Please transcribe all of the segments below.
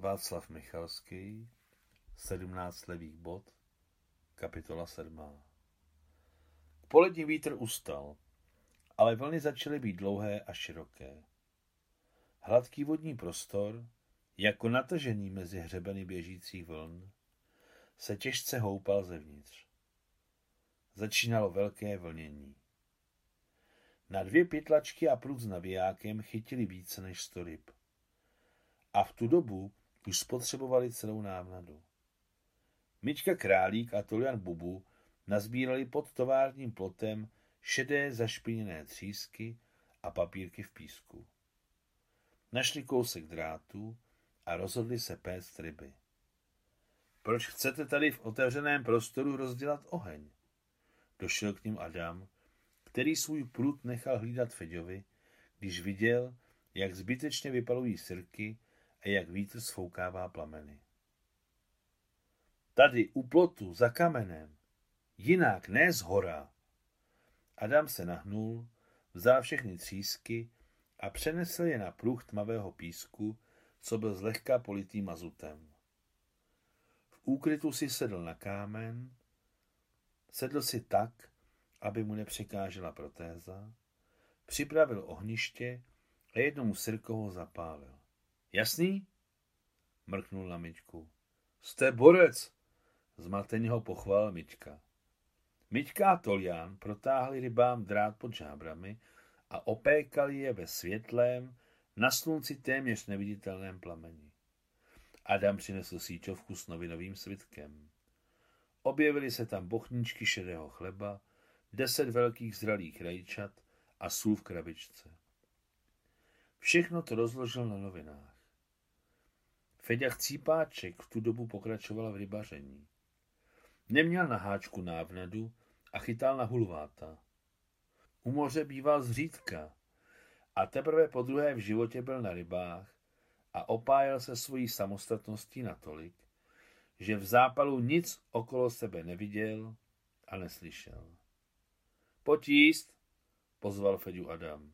Václav Michalský, 17 levých bod, kapitola 7. Polední vítr ustal, ale vlny začaly být dlouhé a široké. Hladký vodní prostor, jako natažený mezi hřebeny běžících vln, se těžce houpal zevnitř. Začínalo velké vlnění. Na dvě pytlačky a prut s navijákem chytili více než sto ryb. A v tu dobu už spotřebovali celou návnadu. Myčka Králík a Tolian Bubu nazbírali pod továrním plotem šedé zašpiněné třísky a papírky v písku. Našli kousek drátu a rozhodli se péct ryby. Proč chcete tady v otevřeném prostoru rozdělat oheň? Došel k ním Adam, který svůj prut nechal hlídat Feďovi, když viděl, jak zbytečně vypalují sirky a jak vítr sfoukává plameny. Tady u plotu za kamenem, jinak ne z hora. Adam se nahnul, vzal všechny třísky a přenesl je na pruh tmavého písku, co byl zlehka politý mazutem. V úkrytu si sedl na kámen, sedl si tak, aby mu nepřekážela protéza, připravil ohniště a jednomu sirkou zapálil. Jasný? Mrknul na Myčku. Jste borec, zmateně ho pochvál Myčka. Myčka a Tolian protáhli rybám drát pod žábrami a opékali je ve světlém, na slunci téměř neviditelném plameni. Adam přinesl síčovku s novinovým svitkem. Objevily se tam bochníčky šedého chleba, deset velkých zralých rajčat a sůl v krabičce. Všechno to rozložil na novinách. Feďa Chcípáček v tu dobu pokračoval v rybaření. Neměl na háčku návnadu a chytal na hulváta. U moře býval zřídka a teprve po druhé v životě byl na rybách a opájel se svojí samostatností natolik, že v zápalu nic okolo sebe neviděl a neslyšel. Potíst, pozval Feďu Adam.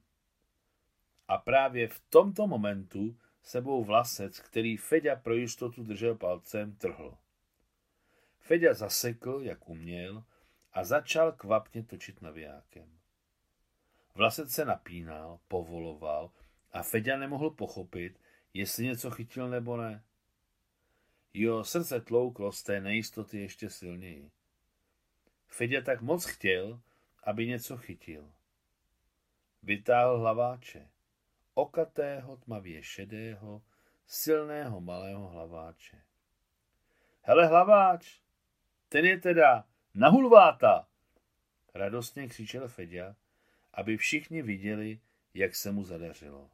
A právě v tomto momentu sebou vlasec, který Feďa pro jistotu držel palcem, trhl. Feďa zasekl, jak uměl, a začal kvapně točit navijákem. Vlasec se napínal, povoloval a Feďa nemohl pochopit, jestli něco chytil nebo ne. Jo, srdce tlouklo z té nejistoty ještě silněji. Feďa tak moc chtěl, aby něco chytil. Vytáhl hlaváče okatého, tmavě šedého, silného malého hlaváče. Hele hlaváč, ten je teda na hulváta! Radostně křičel Feďa, aby všichni viděli, jak se mu zadařilo.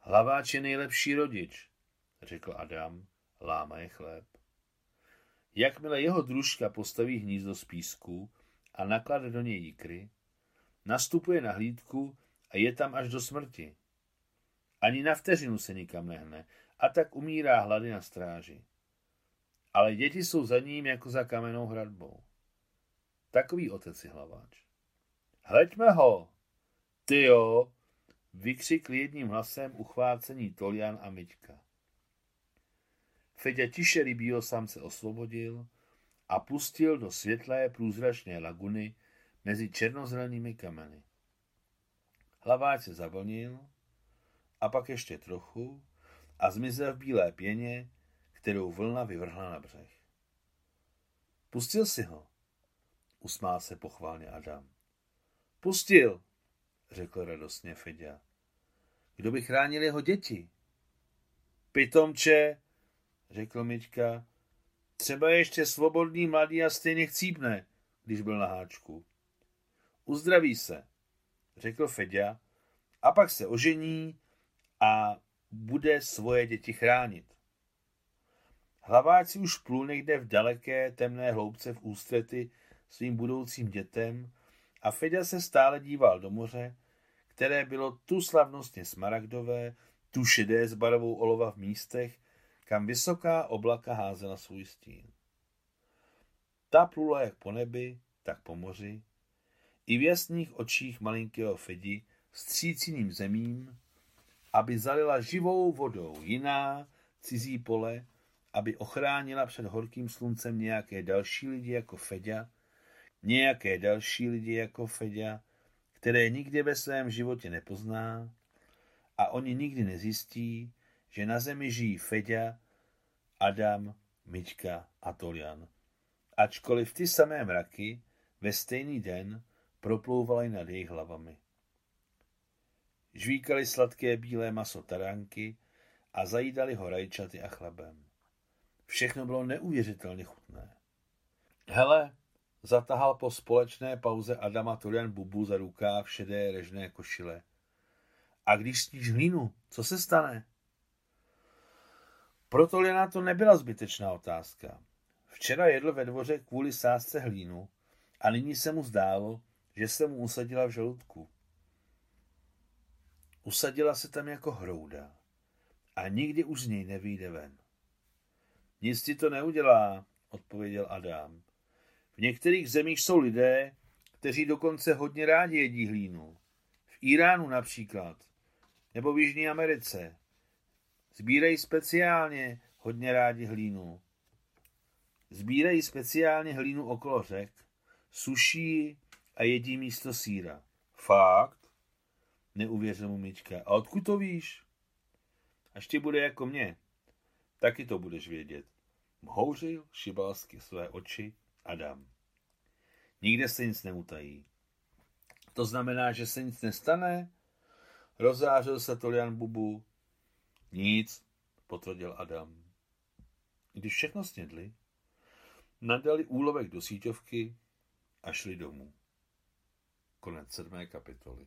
Hlaváč je nejlepší rodič, řekl Adam, lámaje chléb. Jakmile jeho družka postaví hnízdo z písku a naklade do něj jikry, nastupuje na hlídku a je tam až do smrti. Ani na vteřinu se nikam nehne a tak umírá hlady na stráži. Ale děti jsou za ním jako za kamennou hradbou. Takový otec je hlaváč. Hleďme ho! Ty jo! Vykřikl jedním hlasem uchvácení Tolian a Myťka. Feďa tiše rybího samce osvobodil a pustil do světlé průzračné laguny mezi černozelenými kameny. Hlaváč se zavlnil a pak ještě trochu a zmizel v bílé pěně, kterou vlna vyvrhla na břeh. Pustil si ho, usmál se pochválně Adam. Pustil, řekl radostně Fedя. Kdo by chránil jeho děti? Pitomče, řekl Mička, třeba ještě svobodný mladý a stejně chcípne, když byl na háčku. Uzdraví se, řekl Fedя, a pak se ožení a bude svoje děti chránit. Hlaváč si už plul někde v daleké temné hloubce v ústrety svým budoucím dětem a Fedя se stále díval do moře, které bylo tu slavnostně smaragdové, tu šedé s barvou olova v místech, kam vysoká oblaka házela svůj stín. Ta plula jak po nebi, tak po moři, i v jasných očích malinkého Fedi stříciným zemím aby zalila živou vodou jiná cizí pole, aby ochránila před horkým sluncem nějaké další lidi jako Feďa, nějaké další lidi jako Feďa, které nikdy ve svém životě nepozná a oni nikdy nezjistí, že na zemi žijí Feďa, Adam, Mička a Tolian. Ačkoliv ty samé mraky ve stejný den proplouvaly nad jejich hlavami. Žvíkali sladké bílé maso taránky a zajídali ho rajčaty a chlebem. Všechno bylo neuvěřitelně chutné. Hele, zatahal po společné pauze Adama Tolian Bubu za rukáv šedé režné košile. A když sníš hlínu, co se stane? Pro Toliana to nebyla zbytečná otázka. Včera jedl ve dvoře kvůli sásce hlínu a nyní se mu zdálo, že se mu usadila v žaludku. Usadila se tam jako hrouda a nikdy už z něj nevyjde ven. Nic ti to neudělá, odpověděl Adam. V některých zemích jsou lidé, kteří dokonce hodně rádi jedí hlínu. V Iránu například, nebo v Jižní Americe. Sbírají speciálně hodně rádi hlínu. Sbírají speciálně hlínu okolo řek, suší a jedí místo síra. Fakt? Neuvěřil mu Mička. A odkud to víš? Až ti bude jako mě, taky to budeš vědět. Mhouřil šibalsky své oči Adam. Nikde se nic neutají. To znamená, že se nic nestane? Rozářil se Tolian Bubu. Nic, potvrdil Adam. Když všechno snědli, nadali úlovek do síťovky a šli domů. Konec sedmé kapitoly.